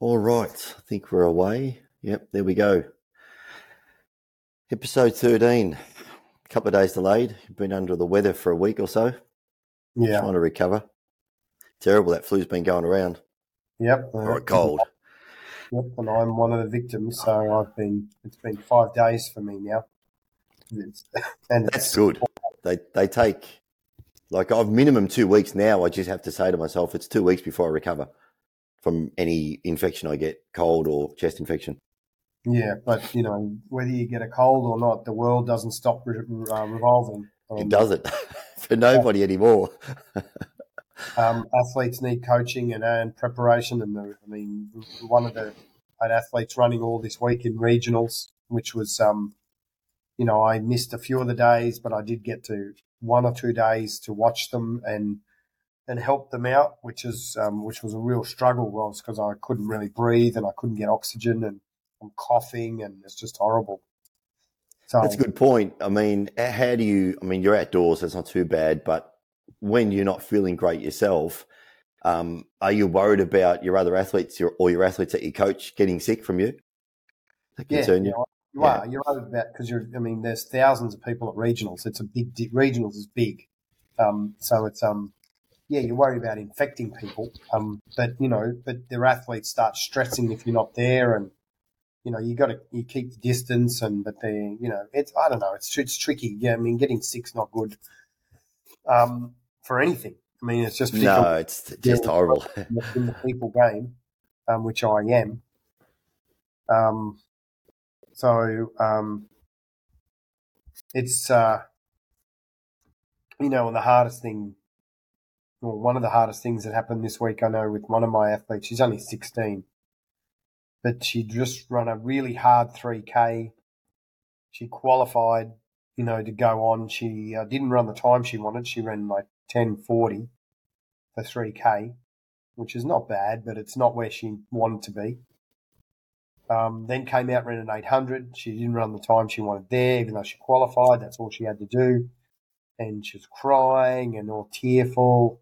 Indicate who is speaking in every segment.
Speaker 1: All right, I think we're away. Yep, there we go. Episode 13. A couple of days delayed. You've been under the weather for a week or so.
Speaker 2: Yeah.
Speaker 1: Trying to recover. Terrible. That flu's been going around.
Speaker 2: Yep.
Speaker 1: All right, cold.
Speaker 2: Yep. And I'm one of the victims. So I've been, it's been five days for me now. It's, and
Speaker 1: That's good. They they take like I've minimum two weeks now. I just have to say to myself, it's two weeks before I recover from any infection I get, cold or chest infection.
Speaker 2: Yeah. But, you know, whether you get a cold or not, the world doesn't stop re- uh, revolving.
Speaker 1: It
Speaker 2: Um,
Speaker 1: doesn't for nobody anymore.
Speaker 2: um, athletes need coaching and, and preparation. And the, I mean, one of the athletes running all this week in regionals, which was, um, you know, I missed a few of the days, but I did get to one or two days to watch them and and help them out, which is um, which was a real struggle, was because I couldn't really breathe and I couldn't get oxygen and I'm coughing and it's just horrible. So
Speaker 1: That's a good point. I mean, how do you? I mean, you're outdoors, it's not too bad. But when you're not feeling great yourself, um, are you worried about your other athletes your, or your athletes that you coach getting sick from you? That
Speaker 2: yeah, you,
Speaker 1: you?
Speaker 2: you
Speaker 1: Yeah.
Speaker 2: are. You're worried about because you're. I mean, there's thousands of people at regionals. It's a big regionals is big, um, so it's um, yeah, you're worried about infecting people. Um, but you know, but their athletes start stressing if you're not there, and you know, you got to you keep the distance, and but they, you know, it's I don't know, it's it's tricky. Yeah, I mean, getting sick's not good. Um, for anything. I mean, it's just
Speaker 1: No, it's just horrible.
Speaker 2: in the, in the people game, um, which I am. Um, so um, it's uh, you know, and the hardest thing, well, one of the hardest things that happened this week, I know, with one of my athletes. She's only sixteen, but she just run a really hard three k. She qualified, you know, to go on. She uh, didn't run the time she wanted. She ran like ten forty for three k which is not bad, but it's not where she wanted to be. Um, then came out, ran an 800. She didn't run the time she wanted there, even though she qualified. That's all she had to do. And she was crying and all tearful.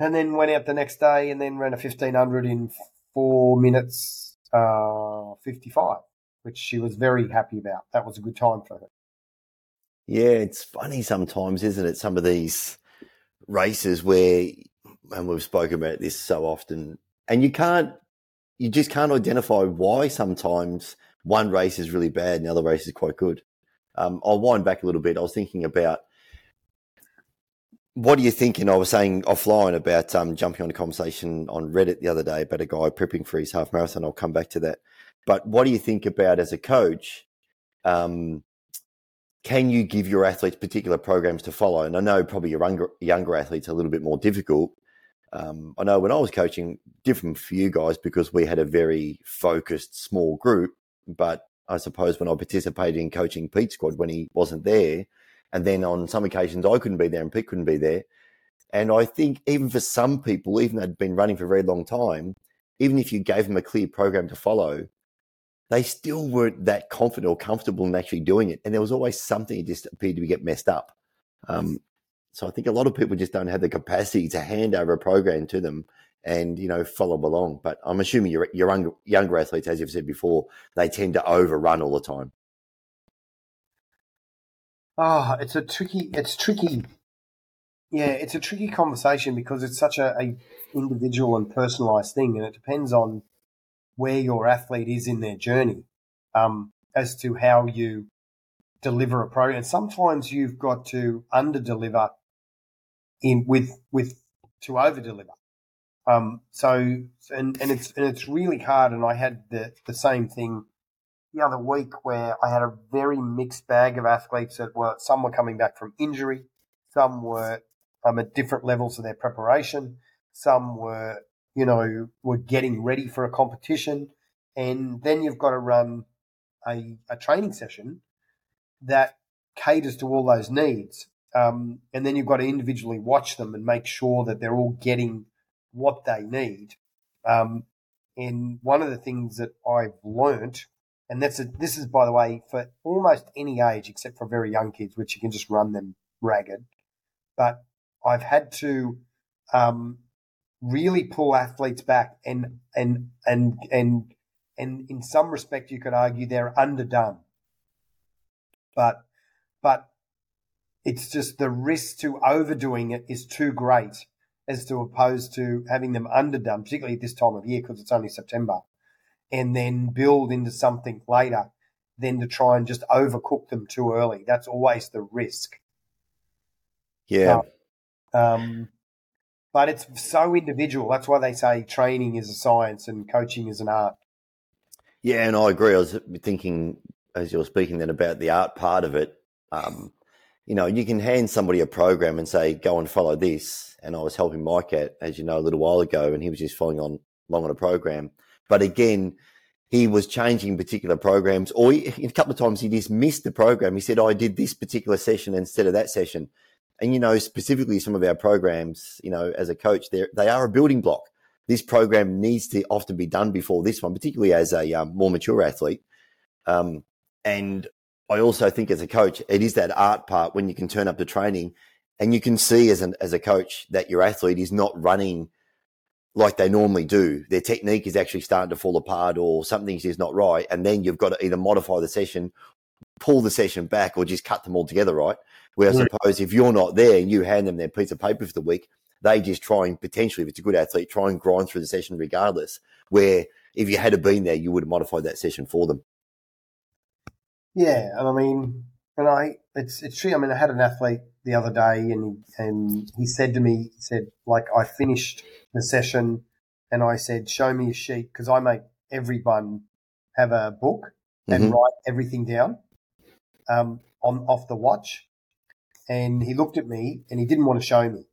Speaker 2: And then went out the next day and then ran a 1500 in four minutes, uh, 55, which she was very happy about. That was a good time for her.
Speaker 1: Yeah, it's funny sometimes, isn't it? Some of these races where, and we've spoken about this so often, and you can't, you just can't identify why sometimes one race is really bad and the other race is quite good. Um, I'll wind back a little bit. I was thinking about what are you thinking? I was saying offline about um, jumping on a conversation on Reddit the other day about a guy prepping for his half marathon. I'll come back to that. But what do you think about as a coach? Um, can you give your athletes particular programs to follow? And I know probably your younger, younger athletes are a little bit more difficult. Um, I know when I was coaching, different for you guys because we had a very focused small group. But I suppose when I participated in coaching Pete Squad when he wasn't there, and then on some occasions I couldn't be there and Pete couldn't be there. And I think even for some people, even though they'd been running for a very long time, even if you gave them a clear program to follow, they still weren't that confident or comfortable in actually doing it. And there was always something that just appeared to get messed up. Um, so I think a lot of people just don't have the capacity to hand over a program to them and, you know, follow along. But I'm assuming your, your younger, younger athletes, as you've said before, they tend to overrun all the time.
Speaker 2: Ah, it's a tricky. It's tricky. Yeah, it's a tricky conversation because it's such a, a individual and personalized thing, and it depends on where your athlete is in their journey um, as to how you deliver a program. And sometimes you've got to under deliver in with with to over deliver. Um, so and and it's and it's really hard. And I had the the same thing the other week where I had a very mixed bag of athletes that were some were coming back from injury, some were um, at different levels of their preparation, some were you know were getting ready for a competition, and then you've got to run a, a training session that caters to all those needs. Um, and then you've got to individually watch them and make sure that they're all getting what they need. Um, and one of the things that I've learnt, and that's a, this is by the way for almost any age except for very young kids, which you can just run them ragged. But I've had to um, really pull athletes back and and and and and in some respect you could argue they're underdone. But but it's just the risk to overdoing it is too great as to opposed to having them underdone, particularly at this time of year because it's only September, and then build into something later than to try and just overcook them too early. That's always the risk.
Speaker 1: Yeah.
Speaker 2: Um, but it's so individual. That's why they say training is a science and coaching is an art.
Speaker 1: Yeah, and I agree. I was thinking as you were speaking then about the art part of it. Um, you know, you can hand somebody a program and say, "Go and follow this." And I was helping Mike out, as you know, a little while ago, and he was just following on along on a program. But again, he was changing particular programs, or he, a couple of times he just missed the program. He said, oh, "I did this particular session instead of that session." And you know, specifically some of our programs, you know, as a coach, they they are a building block. This program needs to often be done before this one, particularly as a um, more mature athlete. Um, and I also think as a coach, it is that art part when you can turn up to training and you can see as an as a coach that your athlete is not running like they normally do. Their technique is actually starting to fall apart or something's just not right. And then you've got to either modify the session, pull the session back, or just cut them all together, right? Where I suppose if you're not there and you hand them their piece of paper for the week, they just try and potentially, if it's a good athlete, try and grind through the session regardless. Where if you had been there, you would have modified that session for them.
Speaker 2: Yeah, and I mean, and I, it's it's true. I mean, I had an athlete the other day, and and he said to me, he said, like, I finished the session, and I said, show me a sheet because I make everyone have a book and mm-hmm. write everything down um, on off the watch. And he looked at me and he didn't want to show me.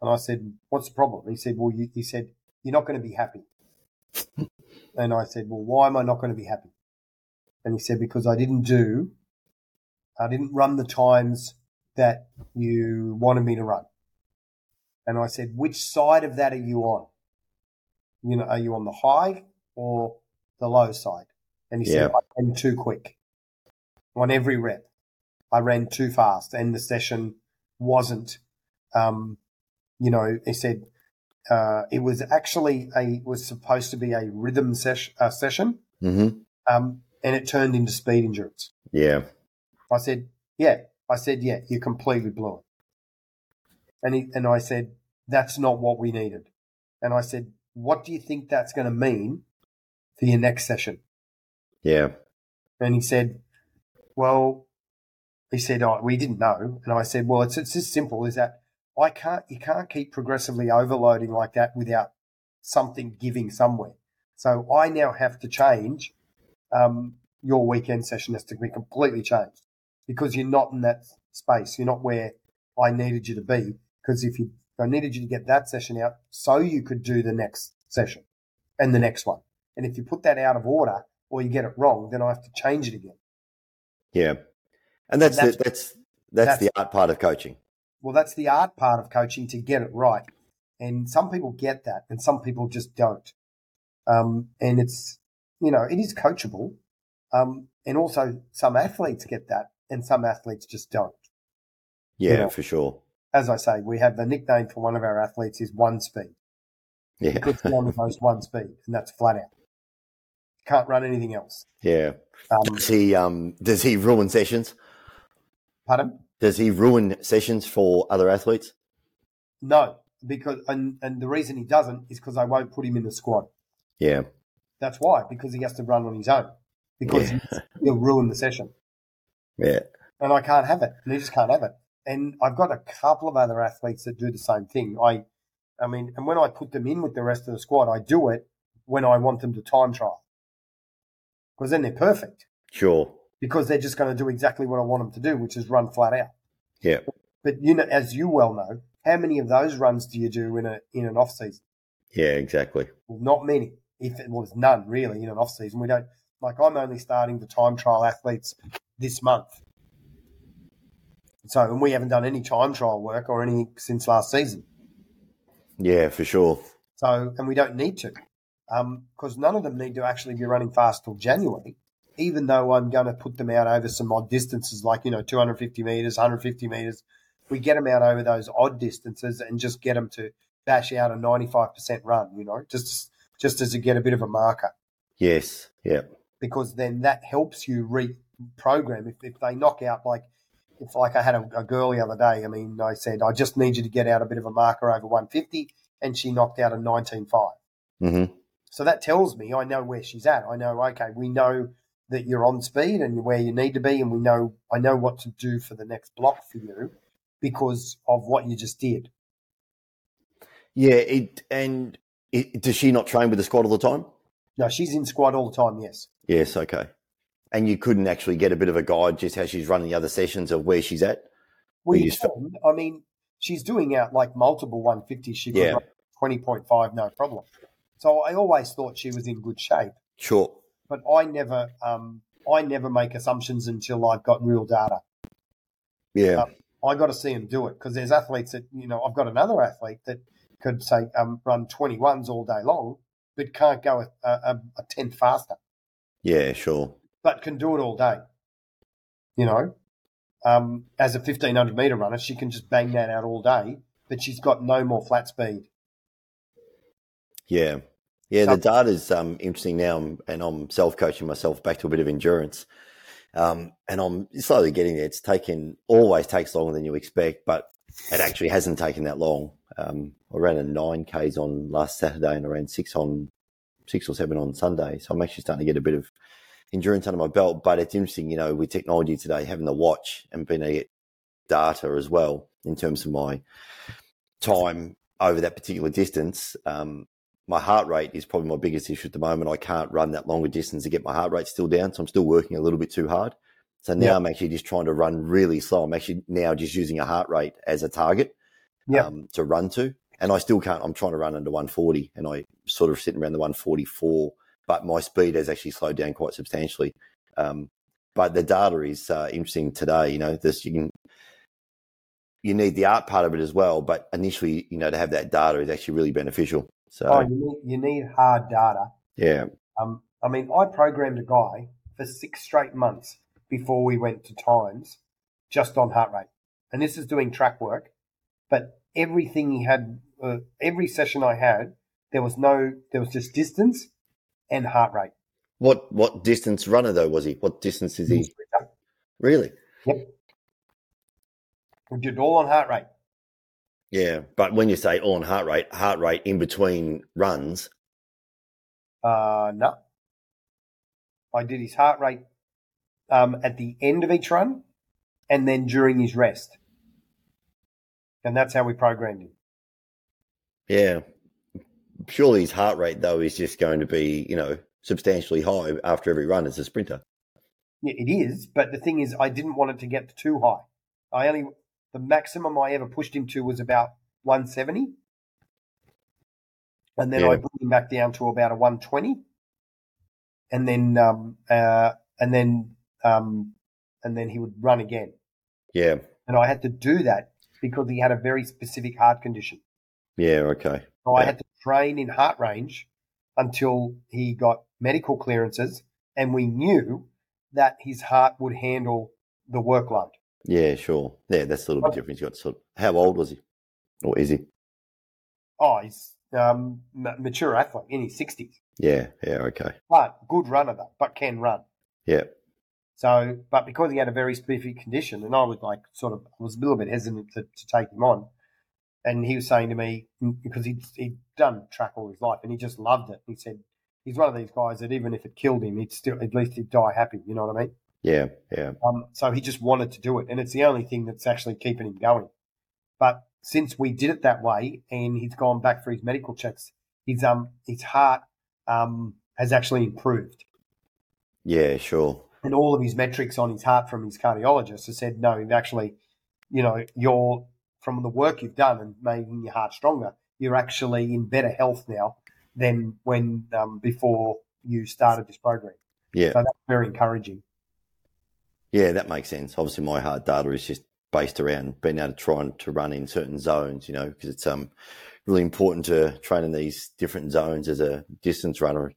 Speaker 2: And I said, "What's the problem?" He said, "Well, you, he said you're not going to be happy." and I said, "Well, why am I not going to be happy?" And he said, "Because I didn't do, I didn't run the times that you wanted me to run." And I said, "Which side of that are you on? You know, are you on the high or the low side?" And he said, "I ran too quick on every rep. I ran too fast, and the session wasn't." Um, you know, he said uh, it was actually a was supposed to be a rhythm ses- uh, session,
Speaker 1: mm-hmm.
Speaker 2: um, and it turned into speed endurance.
Speaker 1: Yeah,
Speaker 2: I said, yeah, I said, yeah, you completely blew it. And he, and I said, that's not what we needed. And I said, what do you think that's going to mean for your next session?
Speaker 1: Yeah.
Speaker 2: And he said, well, he said, oh, we didn't know. And I said, well, it's, it's as simple as that I can't, you can't keep progressively overloading like that without something giving somewhere. So I now have to change. Um, your weekend session has to be completely changed because you're not in that space. You're not where I needed you to be. Because if you, I needed you to get that session out so you could do the next session and the next one. And if you put that out of order or you get it wrong, then I have to change it again.
Speaker 1: Yeah. And that's, and that's, the, that's, that's, that's the art part of coaching.
Speaker 2: Well, that's the art part of coaching to get it right. And some people get that and some people just don't. Um, and it's, you know, it is coachable. Um, and also some athletes get that and some athletes just don't.
Speaker 1: Yeah, you know, for sure.
Speaker 2: As I say, we have the nickname for one of our athletes is one speed.
Speaker 1: Yeah.
Speaker 2: Because one of those one speed and that's flat out. Can't run anything else.
Speaker 1: Yeah. Um, does he, um, does he ruin sessions?
Speaker 2: Pardon?
Speaker 1: Does he ruin sessions for other athletes?
Speaker 2: No, because and and the reason he doesn't is because I won't put him in the squad.
Speaker 1: Yeah,
Speaker 2: that's why because he has to run on his own because yeah. he'll ruin the session.
Speaker 1: Yeah,
Speaker 2: and I can't have it, and he just can't have it. And I've got a couple of other athletes that do the same thing. I, I mean, and when I put them in with the rest of the squad, I do it when I want them to time trial because then they're perfect.
Speaker 1: Sure
Speaker 2: because they're just going to do exactly what I want them to do, which is run flat out.
Speaker 1: Yeah.
Speaker 2: But you know, as you well know, how many of those runs do you do in a in an off season?
Speaker 1: Yeah, exactly.
Speaker 2: Well, not many. If it was none really in an off season, we don't like. I'm only starting the time trial athletes this month. So, and we haven't done any time trial work or anything since last season.
Speaker 1: Yeah, for sure.
Speaker 2: So, and we don't need to, because um, none of them need to actually be running fast till January even though I'm going to put them out over some odd distances, like, you know, 250 meters, 150 meters, we get them out over those odd distances and just get them to bash out a ninety five percent run. You know, just just as to get a bit of a marker.
Speaker 1: Yes. Yeah.
Speaker 2: Because then that helps you reprogram. If, if they knock out like if like I had a, a, girl the other day, I mean, I said I just need you to get out a bit of a marker over 150, and she knocked out a 19.5.
Speaker 1: Mm-hmm.
Speaker 2: So that tells me I know where she's at. I know okay, we know that you're on speed and where you need to be, and we know I know what to do for the next block for you because of what you just did.
Speaker 1: Yeah, it and it, does she not train with the squad all the time?
Speaker 2: No, she's in squad all the time. Yes.
Speaker 1: Yes. Okay. And you couldn't actually get a bit of a guide just how she's running the other sessions of where she's at.
Speaker 2: Well, you can. I mean, she's doing out like multiple 150s. She could yeah. twenty point five, no problem. So I always thought she was in good shape.
Speaker 1: Sure.
Speaker 2: But I never, um, I never make assumptions until I've got real data.
Speaker 1: Yeah. Um,
Speaker 2: I got to see them do it because there's athletes that you know. I've got another athlete that could say um, run 21s all day long, but can't go a, a, a tenth faster.
Speaker 1: Yeah, sure.
Speaker 2: But can do it all day. You know, um, as a 1500 meter runner, she can just bang that out all day, but she's got no more flat speed.
Speaker 1: Yeah. Yeah, the data's um, interesting now, and I'm self coaching myself back to a bit of endurance. Um, and I'm slowly getting there. It's taken, always takes longer than you expect, but it actually hasn't taken that long. Um, I ran a nine Ks on last Saturday and I ran six on six or seven on Sunday. So I'm actually starting to get a bit of endurance under my belt. But it's interesting, you know, with technology today, having the watch and being able to get data as well in terms of my time over that particular distance. Um, my heart rate is probably my biggest issue at the moment. I can't run that longer distance to get my heart rate still down. So I'm still working a little bit too hard. So now yep. I'm actually just trying to run really slow. I'm actually now just using a heart rate as a target yep. um, to run to. And I still can't, I'm trying to run under 140 and I sort of sitting around the 144, but my speed has actually slowed down quite substantially. Um, but the data is uh, interesting today. You know, this you can, you need the art part of it as well, but initially, you know, to have that data is actually really beneficial. So
Speaker 2: oh, you need, you need hard data.
Speaker 1: Yeah.
Speaker 2: Um, I mean, I programmed a guy for six straight months before we went to times just on heart rate. And this is doing track work, but everything he had, uh, every session I had, there was no, there was just distance and heart rate.
Speaker 1: What what distance runner though was he? What distance is he? Really?
Speaker 2: Yep. We did all on heart rate.
Speaker 1: Yeah, but when you say all on heart rate, heart rate in between runs.
Speaker 2: Uh no. I did his heart rate um, at the end of each run and then during his rest. And that's how we programmed him.
Speaker 1: Yeah. Surely his heart rate, though, is just going to be, you know, substantially high after every run as a sprinter.
Speaker 2: Yeah, it is. But the thing is, I didn't want it to get too high. I only, the maximum I ever pushed him to was about 170. And then yeah. I brought him back down to about a 120. And then, um, uh, and then um, and then he would run again.
Speaker 1: Yeah.
Speaker 2: And I had to do that because he had a very specific heart condition.
Speaker 1: Yeah, okay.
Speaker 2: So
Speaker 1: yeah.
Speaker 2: I had to train in heart range until he got medical clearances and we knew that his heart would handle the workload.
Speaker 1: Yeah, sure. Yeah, that's a little bit different. You got sort of, how old was he? Or is he?
Speaker 2: Oh, he's um, mature athlete in his 60s.
Speaker 1: Yeah, yeah, okay.
Speaker 2: But good runner, though, but can run.
Speaker 1: Yeah.
Speaker 2: So, but because he had a very specific condition, and I was like, sort of, I was a little bit hesitant to, to take him on. And he was saying to me, because he'd, he'd done track all his life and he just loved it. He said, he's one of these guys that even if it killed him, he'd still, at least he'd die happy. You know what I mean?
Speaker 1: Yeah, yeah.
Speaker 2: Um, so he just wanted to do it. And it's the only thing that's actually keeping him going. But since we did it that way and he's gone back for his medical checks, his, um, his heart, um, has actually improved.
Speaker 1: Yeah, sure
Speaker 2: and all of his metrics on his heart from his cardiologist has said, no, actually, you know, you're from the work you've done and making your heart stronger, you're actually in better health now than when um, before you started this program.
Speaker 1: Yeah.
Speaker 2: So that's very encouraging.
Speaker 1: Yeah, that makes sense. Obviously, my heart data is just based around being able to try and to run in certain zones, you know, because it's um really important to train in these different zones as a distance runner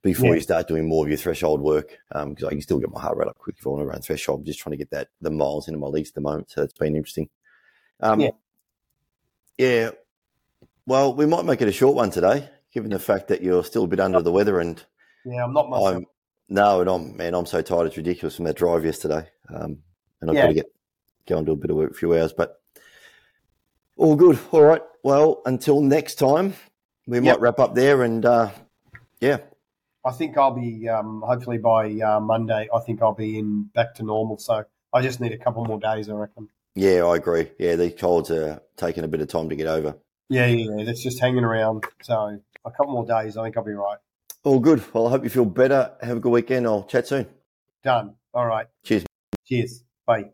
Speaker 1: before yeah. you start doing more of your threshold work. Because um, I can still get my heart rate up quick if I want to run threshold. I'm just trying to get that the miles into my legs at the moment. So it's been interesting. Um, yeah. Yeah. Well, we might make it a short one today, given the fact that you're still a bit under the weather and
Speaker 2: Yeah, I'm not myself.
Speaker 1: I'm no, and I'm man, I'm so tired. It's ridiculous from that drive yesterday, um, and I've
Speaker 2: Yeah.
Speaker 1: got to get go and do a bit of work, a few hours. But all good. All right. Well, until next time, we
Speaker 2: Yep.
Speaker 1: might wrap up there, and uh, yeah,
Speaker 2: I think I'll be um, hopefully by uh, Monday. I think I'll be in back to normal. So I just need a couple more days, I reckon.
Speaker 1: Yeah, I agree. Yeah, these colds are taking a bit of time to get over.
Speaker 2: Yeah, yeah, yeah. That's just hanging around. So a couple more days, I think I'll be right.
Speaker 1: All good. Well, I hope you feel better. Have a good weekend. I'll chat soon.
Speaker 2: Done. All right.
Speaker 1: Cheers.
Speaker 2: Cheers. Bye.